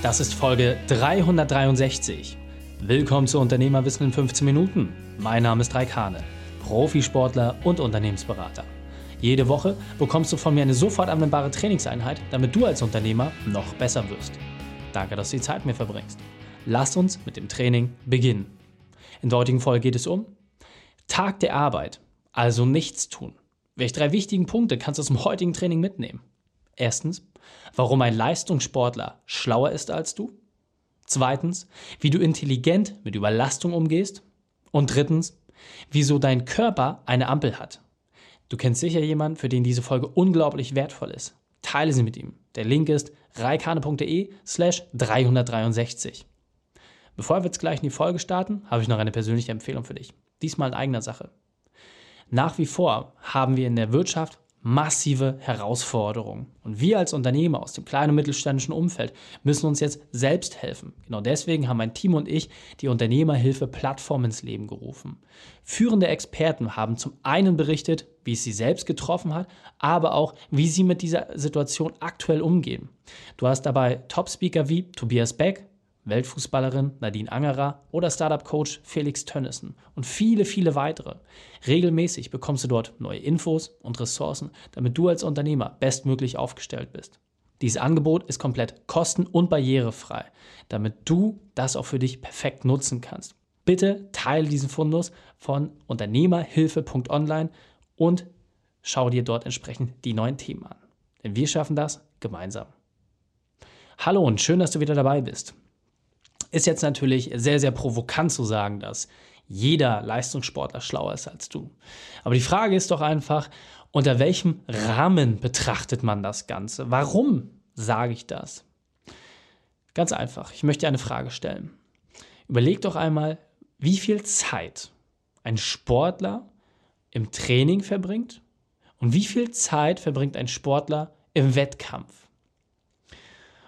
Das ist Folge 363. Willkommen zu Unternehmerwissen in 15 Minuten. Mein Name ist Raik Hane, Profisportler und Unternehmensberater. Jede Woche bekommst du von mir eine sofort anwendbare Trainingseinheit, damit du als Unternehmer noch besser wirst. Danke, dass du die Zeit mit mir verbringst. Lass uns mit dem Training beginnen. In der heutigen Folge geht es um Tag der Arbeit, also nichts tun. Welche drei wichtigen Punkte kannst du aus dem heutigen Training mitnehmen? Erstens, warum ein Leistungssportler schlauer ist als du. Zweitens, wie du intelligent mit Überlastung umgehst. Und drittens, wieso dein Körper eine Ampel hat. Du kennst sicher jemanden, für den diese Folge unglaublich wertvoll ist. Teile sie mit ihm. Der Link ist reikane.de slash 363. Bevor wir jetzt gleich in die Folge starten, habe ich noch eine persönliche Empfehlung für dich. Diesmal in eigener Sache. Nach wie vor haben wir in der Wirtschaft massive Herausforderungen. Und wir als Unternehmer aus dem kleinen und mittelständischen Umfeld müssen uns jetzt selbst helfen. Genau deswegen haben mein Team und ich die Unternehmerhilfe-Plattform ins Leben gerufen. Führende Experten haben zum einen berichtet, wie es sie selbst getroffen hat, aber auch, wie sie mit dieser Situation aktuell umgehen. Du hast dabei Top-Speaker wie Tobias Beck, Weltfußballerin Nadine Angerer oder Startup-Coach Felix Tönnissen und viele, viele weitere. Regelmäßig bekommst du dort neue Infos und Ressourcen, damit du als Unternehmer bestmöglich aufgestellt bist. Dieses Angebot ist komplett kosten- und barrierefrei, damit du das auch für dich perfekt nutzen kannst. Bitte teile diesen Fundus von unternehmerhilfe.online und schau dir dort entsprechend die neuen Themen an. Denn wir schaffen das gemeinsam. Hallo und schön, dass du wieder dabei bist. Ist jetzt natürlich sehr, sehr provokant zu sagen, dass jeder Leistungssportler schlauer ist als du. Aber die Frage ist doch einfach, unter welchem Rahmen betrachtet man das Ganze? Warum sage ich das? Ganz einfach, ich möchte dir eine Frage stellen. Überleg doch einmal, wie viel Zeit ein Sportler im Training verbringt und wie viel Zeit verbringt ein Sportler im Wettkampf.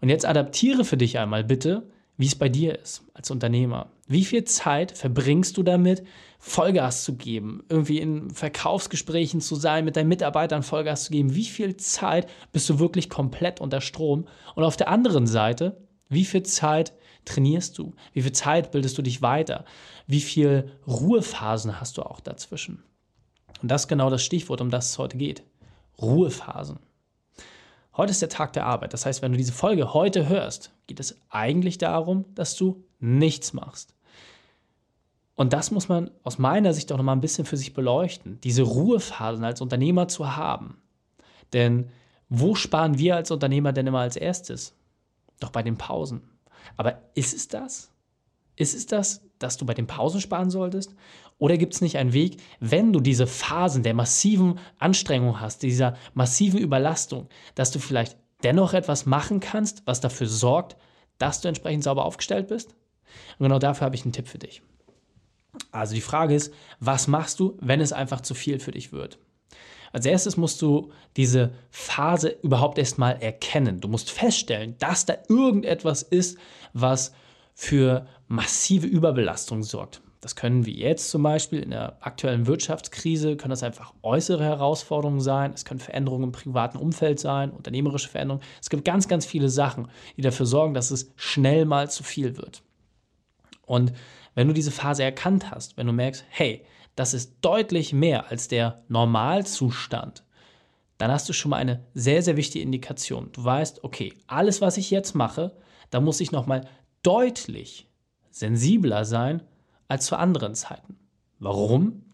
Und jetzt adaptiere für dich einmal bitte, wie es bei dir ist als Unternehmer. Wie viel Zeit verbringst du damit, Vollgas zu geben, irgendwie in Verkaufsgesprächen zu sein, mit deinen Mitarbeitern Vollgas zu geben? Wie viel Zeit bist du wirklich komplett unter Strom? Und auf der anderen Seite, wie viel Zeit trainierst du? Wie viel Zeit bildest du dich weiter? Wie viel Ruhephasen hast du auch dazwischen? Und das ist genau das Stichwort, um das es heute geht. Ruhephasen. Heute ist der Tag der Arbeit. Das heißt, wenn du diese Folge heute hörst, geht es eigentlich darum, dass du nichts machst. Und das muss man aus meiner Sicht auch noch mal ein bisschen für sich beleuchten, diese Ruhephasen als Unternehmer zu haben. Denn wo sparen wir als Unternehmer denn immer als erstes? Doch bei den Pausen. Aber ist es das? Ist es das, dass du bei den Pausen sparen solltest? Oder gibt es nicht einen Weg, wenn du diese Phasen der massiven Anstrengung hast, dieser massiven Überlastung, dass du vielleicht dennoch etwas machen kannst, was dafür sorgt, dass du entsprechend sauber aufgestellt bist? Und genau dafür habe ich einen Tipp für dich. Also die Frage ist, was machst du, wenn es einfach zu viel für dich wird? Als erstes musst du diese Phase überhaupt erstmal erkennen. Du musst feststellen, dass da irgendetwas ist, was für massive Überbelastung sorgt. Das können wie jetzt zum Beispiel in der aktuellen Wirtschaftskrise, können das einfach äußere Herausforderungen sein, es können Veränderungen im privaten Umfeld sein, unternehmerische Veränderungen. Es gibt ganz, ganz viele Sachen, die dafür sorgen, dass es schnell mal zu viel wird. Und wenn du diese Phase erkannt hast, wenn du merkst, hey, das ist deutlich mehr als der Normalzustand, dann hast du schon mal eine sehr, sehr wichtige Indikation. Du weißt, okay, alles, was ich jetzt mache, da muss ich nochmal deutlich sensibler sein als zu anderen Zeiten. Warum?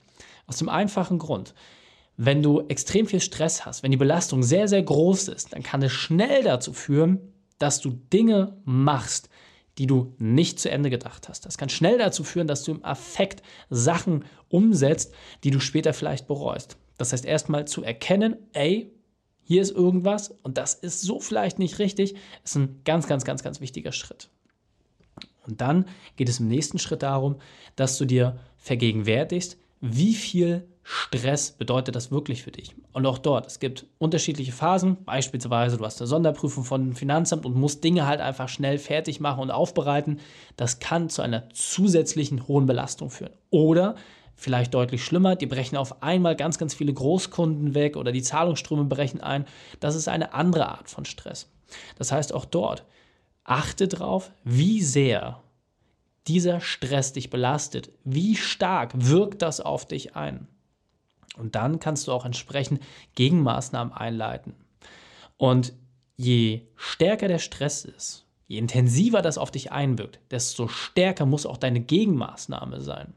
Aus dem einfachen Grund. Wenn du extrem viel Stress hast, wenn die Belastung sehr, sehr groß ist, dann kann es schnell dazu führen, dass du Dinge machst, die du nicht zu Ende gedacht hast. Das kann schnell dazu führen, dass du im Affekt Sachen umsetzt, die du später vielleicht bereust. Das heißt, erstmal zu erkennen, ey, hier ist irgendwas und das ist so vielleicht nicht richtig, ist ein ganz, ganz, ganz, ganz wichtiger Schritt. Und dann geht es im nächsten Schritt darum, dass du dir vergegenwärtigst, wie viel Stress bedeutet das wirklich für dich? Und auch dort, es gibt unterschiedliche Phasen. Beispielsweise, du hast eine Sonderprüfung von Finanzamt und musst Dinge halt einfach schnell fertig machen und aufbereiten. Das kann zu einer zusätzlichen hohen Belastung führen. Oder vielleicht deutlich schlimmer, die brechen auf einmal ganz, ganz viele Großkunden weg oder die Zahlungsströme brechen ein. Das ist eine andere Art von Stress. Das heißt, auch dort Achte drauf, wie sehr dieser Stress dich belastet. Wie stark wirkt das auf dich ein? Und dann kannst du auch entsprechend Gegenmaßnahmen einleiten. Und je stärker der Stress ist, je intensiver das auf dich einwirkt, desto stärker muss auch deine Gegenmaßnahme sein.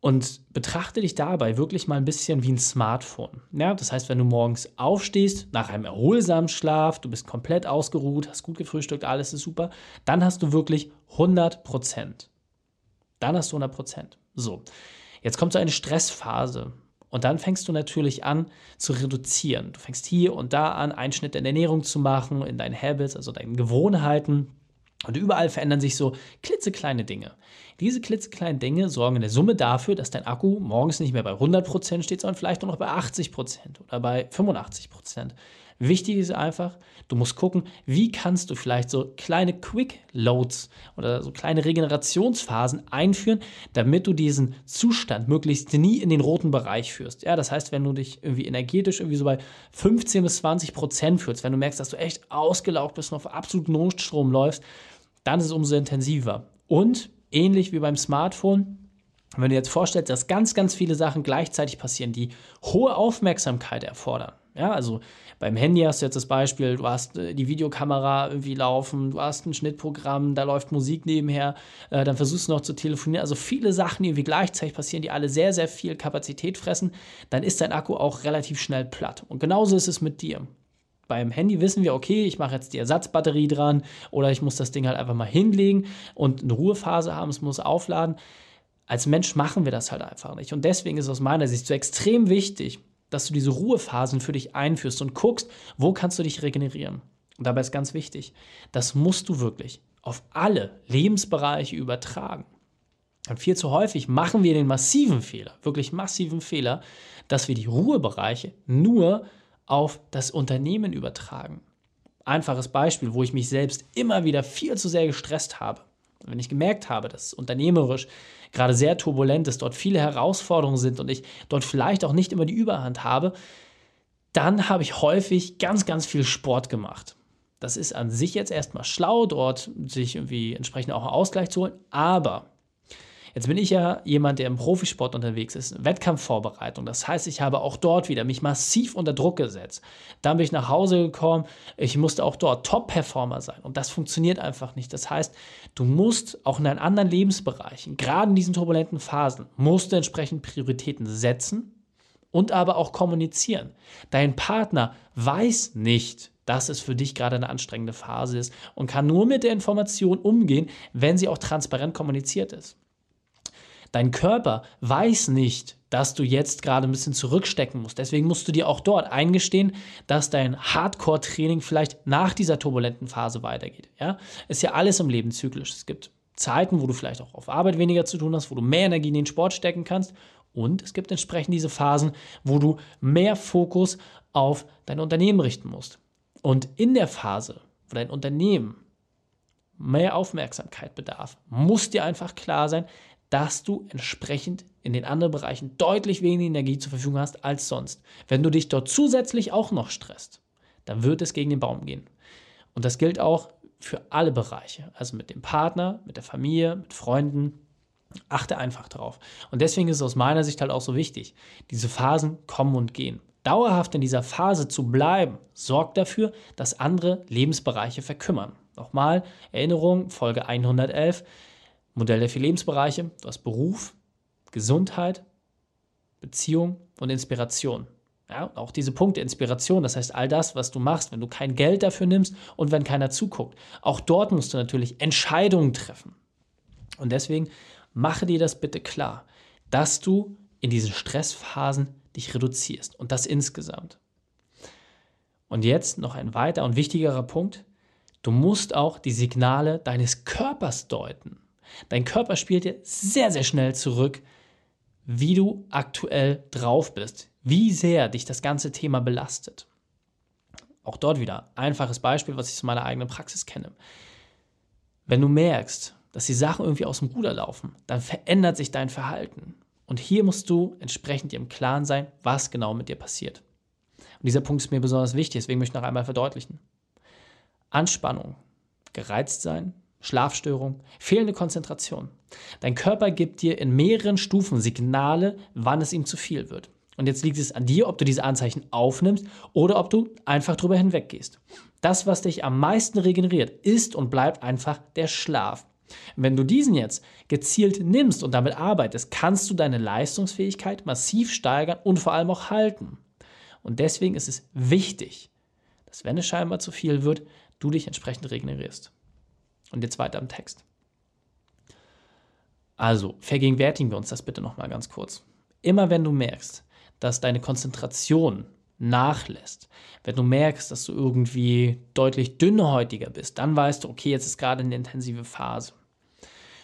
Und betrachte dich dabei wirklich mal ein bisschen wie ein Smartphone. Ja, das heißt, wenn du morgens aufstehst, nach einem erholsamen Schlaf, du bist komplett ausgeruht, hast gut gefrühstückt, alles ist super, dann hast du wirklich 100 Prozent. Dann hast du 100 Prozent. So, jetzt kommt so eine Stressphase. Und dann fängst du natürlich an zu reduzieren. Du fängst hier und da an, Einschnitte in Ernährung zu machen, in deinen Habits, also deinen Gewohnheiten. Und überall verändern sich so klitzekleine Dinge. Diese klitzekleinen Dinge sorgen in der Summe dafür, dass dein Akku morgens nicht mehr bei 100% steht, sondern vielleicht nur noch bei 80% oder bei 85%. Wichtig ist einfach, du musst gucken, wie kannst du vielleicht so kleine Quick Loads oder so kleine Regenerationsphasen einführen, damit du diesen Zustand möglichst nie in den roten Bereich führst. Ja, das heißt, wenn du dich irgendwie energetisch irgendwie so bei 15 bis 20 Prozent fühlst, wenn du merkst, dass du echt ausgelaugt bist und auf absoluten Notstrom läufst, dann ist es umso intensiver. Und ähnlich wie beim Smartphone, wenn du jetzt vorstellst, dass ganz, ganz viele Sachen gleichzeitig passieren, die hohe Aufmerksamkeit erfordern. Ja, also beim Handy hast du jetzt das Beispiel, du hast äh, die Videokamera irgendwie laufen, du hast ein Schnittprogramm, da läuft Musik nebenher, äh, dann versuchst du noch zu telefonieren. Also viele Sachen, die irgendwie gleichzeitig passieren, die alle sehr, sehr viel Kapazität fressen, dann ist dein Akku auch relativ schnell platt. Und genauso ist es mit dir. Beim Handy wissen wir, okay, ich mache jetzt die Ersatzbatterie dran oder ich muss das Ding halt einfach mal hinlegen und eine Ruhephase haben, es muss aufladen. Als Mensch machen wir das halt einfach nicht. Und deswegen ist es aus meiner Sicht so extrem wichtig, dass du diese Ruhephasen für dich einführst und guckst, wo kannst du dich regenerieren. Und dabei ist ganz wichtig, das musst du wirklich auf alle Lebensbereiche übertragen. Und viel zu häufig machen wir den massiven Fehler, wirklich massiven Fehler, dass wir die Ruhebereiche nur auf das Unternehmen übertragen. Einfaches Beispiel, wo ich mich selbst immer wieder viel zu sehr gestresst habe. Wenn ich gemerkt habe, dass unternehmerisch gerade sehr turbulent ist, dort viele Herausforderungen sind und ich dort vielleicht auch nicht immer die Überhand habe, dann habe ich häufig ganz, ganz viel Sport gemacht. Das ist an sich jetzt erstmal schlau, dort sich irgendwie entsprechend auch einen Ausgleich zu holen, aber Jetzt bin ich ja jemand, der im Profisport unterwegs ist, Wettkampfvorbereitung. Das heißt, ich habe auch dort wieder mich massiv unter Druck gesetzt. Dann bin ich nach Hause gekommen, ich musste auch dort Top-Performer sein. Und das funktioniert einfach nicht. Das heißt, du musst auch in deinen anderen Lebensbereichen, gerade in diesen turbulenten Phasen, musst du entsprechend Prioritäten setzen und aber auch kommunizieren. Dein Partner weiß nicht, dass es für dich gerade eine anstrengende Phase ist und kann nur mit der Information umgehen, wenn sie auch transparent kommuniziert ist. Dein Körper weiß nicht, dass du jetzt gerade ein bisschen zurückstecken musst. Deswegen musst du dir auch dort eingestehen, dass dein Hardcore-Training vielleicht nach dieser turbulenten Phase weitergeht. Ja? Ist ja alles im Leben zyklisch. Es gibt Zeiten, wo du vielleicht auch auf Arbeit weniger zu tun hast, wo du mehr Energie in den Sport stecken kannst. Und es gibt entsprechend diese Phasen, wo du mehr Fokus auf dein Unternehmen richten musst. Und in der Phase, wo dein Unternehmen mehr Aufmerksamkeit bedarf, muss dir einfach klar sein, dass du entsprechend in den anderen Bereichen deutlich weniger Energie zur Verfügung hast als sonst. Wenn du dich dort zusätzlich auch noch stresst, dann wird es gegen den Baum gehen. Und das gilt auch für alle Bereiche, also mit dem Partner, mit der Familie, mit Freunden. Achte einfach darauf. Und deswegen ist es aus meiner Sicht halt auch so wichtig. Diese Phasen kommen und gehen. Dauerhaft in dieser Phase zu bleiben, sorgt dafür, dass andere Lebensbereiche verkümmern. Nochmal, Erinnerung, Folge 111. Modell der vier Lebensbereiche. Du hast Beruf, Gesundheit, Beziehung und Inspiration. Ja, auch diese Punkte Inspiration, das heißt all das, was du machst, wenn du kein Geld dafür nimmst und wenn keiner zuguckt. Auch dort musst du natürlich Entscheidungen treffen. Und deswegen mache dir das bitte klar, dass du in diesen Stressphasen dich reduzierst und das insgesamt. Und jetzt noch ein weiter und wichtigerer Punkt. Du musst auch die Signale deines Körpers deuten. Dein Körper spielt dir sehr, sehr schnell zurück, wie du aktuell drauf bist, wie sehr dich das ganze Thema belastet. Auch dort wieder einfaches Beispiel, was ich aus meiner eigenen Praxis kenne. Wenn du merkst, dass die Sachen irgendwie aus dem Ruder laufen, dann verändert sich dein Verhalten. Und hier musst du entsprechend dir im Klaren sein, was genau mit dir passiert. Und dieser Punkt ist mir besonders wichtig, deswegen möchte ich noch einmal verdeutlichen. Anspannung gereizt sein, Schlafstörung, fehlende Konzentration. Dein Körper gibt dir in mehreren Stufen Signale, wann es ihm zu viel wird. Und jetzt liegt es an dir, ob du diese Anzeichen aufnimmst oder ob du einfach drüber hinweggehst. Das, was dich am meisten regeneriert, ist und bleibt einfach der Schlaf. Wenn du diesen jetzt gezielt nimmst und damit arbeitest, kannst du deine Leistungsfähigkeit massiv steigern und vor allem auch halten. Und deswegen ist es wichtig, dass wenn es scheinbar zu viel wird, du dich entsprechend regenerierst. Und jetzt weiter im Text. Also, vergegenwärtigen wir uns das bitte nochmal ganz kurz. Immer wenn du merkst, dass deine Konzentration nachlässt, wenn du merkst, dass du irgendwie deutlich dünnhäutiger bist, dann weißt du, okay, jetzt ist gerade eine intensive Phase.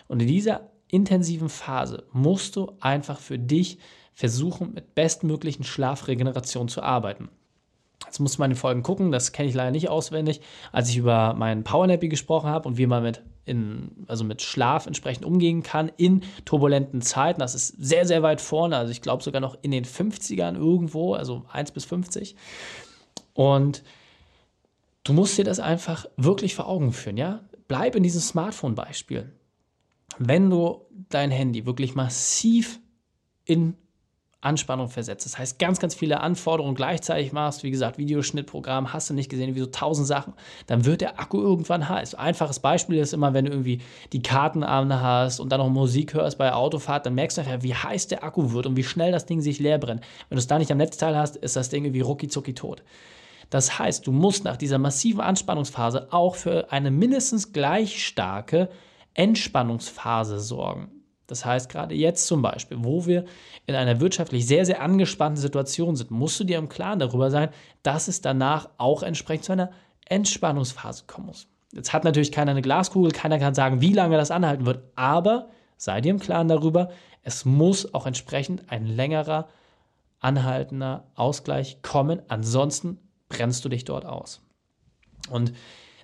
Und in dieser intensiven Phase musst du einfach für dich versuchen, mit bestmöglichen Schlafregeneration zu arbeiten. Jetzt muss man in Folgen gucken, das kenne ich leider nicht auswendig, als ich über meinen Powernappy gesprochen habe und wie man mit, in, also mit Schlaf entsprechend umgehen kann in turbulenten Zeiten. Das ist sehr, sehr weit vorne, also ich glaube sogar noch in den 50ern irgendwo, also 1 bis 50. Und du musst dir das einfach wirklich vor Augen führen, ja? Bleib in diesem Smartphone-Beispiel. Wenn du dein Handy wirklich massiv in Anspannung versetzt. Das heißt, ganz, ganz viele Anforderungen gleichzeitig machst, wie gesagt, Videoschnittprogramm, hast du nicht gesehen, wie so tausend Sachen, dann wird der Akku irgendwann heiß. Einfaches Beispiel ist immer, wenn du irgendwie die Karten an hast und dann noch Musik hörst bei Autofahrt, dann merkst du einfach, wie heiß der Akku wird und wie schnell das Ding sich leer brennt. Wenn du es da nicht am Netzteil hast, ist das Ding irgendwie rucki tot. Das heißt, du musst nach dieser massiven Anspannungsphase auch für eine mindestens gleich starke Entspannungsphase sorgen. Das heißt, gerade jetzt zum Beispiel, wo wir in einer wirtschaftlich sehr, sehr angespannten Situation sind, musst du dir im Klaren darüber sein, dass es danach auch entsprechend zu einer Entspannungsphase kommen muss. Jetzt hat natürlich keiner eine Glaskugel, keiner kann sagen, wie lange das anhalten wird, aber sei dir im Klaren darüber, es muss auch entsprechend ein längerer, anhaltender Ausgleich kommen, ansonsten brennst du dich dort aus. Und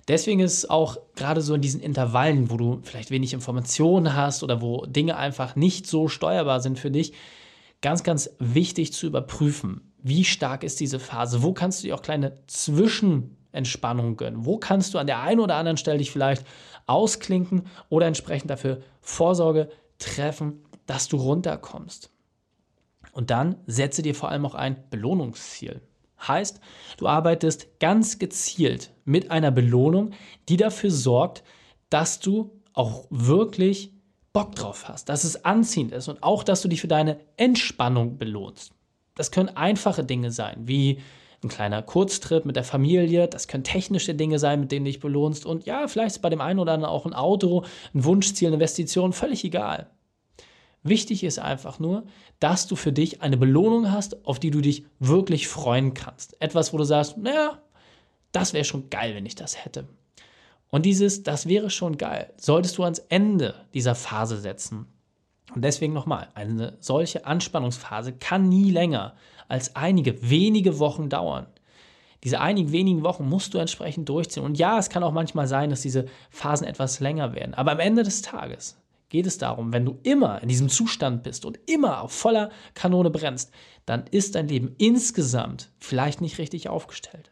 Deswegen ist auch gerade so in diesen Intervallen, wo du vielleicht wenig Informationen hast oder wo Dinge einfach nicht so steuerbar sind für dich, ganz, ganz wichtig zu überprüfen, wie stark ist diese Phase, wo kannst du dir auch kleine Zwischenentspannungen gönnen, wo kannst du an der einen oder anderen Stelle dich vielleicht ausklinken oder entsprechend dafür Vorsorge treffen, dass du runterkommst. Und dann setze dir vor allem auch ein Belohnungsziel. Heißt, du arbeitest ganz gezielt mit einer Belohnung, die dafür sorgt, dass du auch wirklich Bock drauf hast, dass es anziehend ist und auch, dass du dich für deine Entspannung belohnst. Das können einfache Dinge sein, wie ein kleiner Kurztrip mit der Familie, das können technische Dinge sein, mit denen du dich belohnst und ja, vielleicht ist bei dem einen oder anderen auch ein Auto, ein Wunschziel, eine Investition, völlig egal. Wichtig ist einfach nur, dass du für dich eine Belohnung hast, auf die du dich wirklich freuen kannst. Etwas, wo du sagst, naja, das wäre schon geil, wenn ich das hätte. Und dieses, das wäre schon geil, solltest du ans Ende dieser Phase setzen. Und deswegen nochmal, eine solche Anspannungsphase kann nie länger als einige wenige Wochen dauern. Diese einigen wenigen Wochen musst du entsprechend durchziehen. Und ja, es kann auch manchmal sein, dass diese Phasen etwas länger werden. Aber am Ende des Tages geht es darum, wenn du immer in diesem Zustand bist und immer auf voller Kanone brennst, dann ist dein Leben insgesamt vielleicht nicht richtig aufgestellt.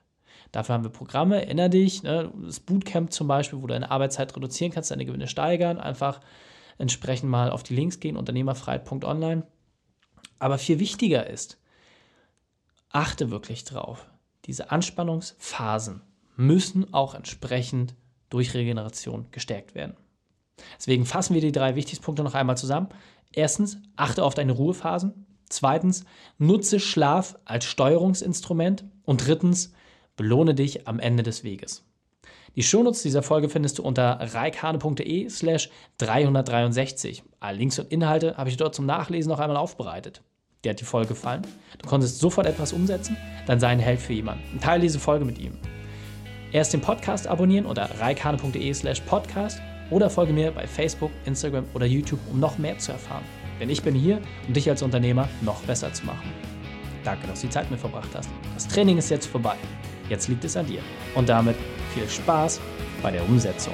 Dafür haben wir Programme, erinnere dich, ne, das Bootcamp zum Beispiel, wo du deine Arbeitszeit reduzieren kannst, deine Gewinne steigern, einfach entsprechend mal auf die Links gehen, unternehmerfreiheit.online. Aber viel wichtiger ist, achte wirklich drauf, diese Anspannungsphasen müssen auch entsprechend durch Regeneration gestärkt werden. Deswegen fassen wir die drei wichtigsten Punkte noch einmal zusammen. Erstens, achte auf deine Ruhephasen. Zweitens, nutze Schlaf als Steuerungsinstrument. Und drittens, belohne dich am Ende des Weges. Die Shownotes dieser Folge findest du unter reikane.de slash 363. Alle Links und Inhalte habe ich dort zum Nachlesen noch einmal aufbereitet. Dir hat die Folge gefallen? Du konntest sofort etwas umsetzen? Dann sei ein Held für jemanden. Teile diese Folge mit ihm. Erst den Podcast abonnieren unter reikane.de slash podcast oder folge mir bei Facebook, Instagram oder YouTube, um noch mehr zu erfahren. Denn ich bin hier, um dich als Unternehmer noch besser zu machen. Danke, dass du die Zeit mit verbracht hast. Das Training ist jetzt vorbei. Jetzt liegt es an dir. Und damit viel Spaß bei der Umsetzung.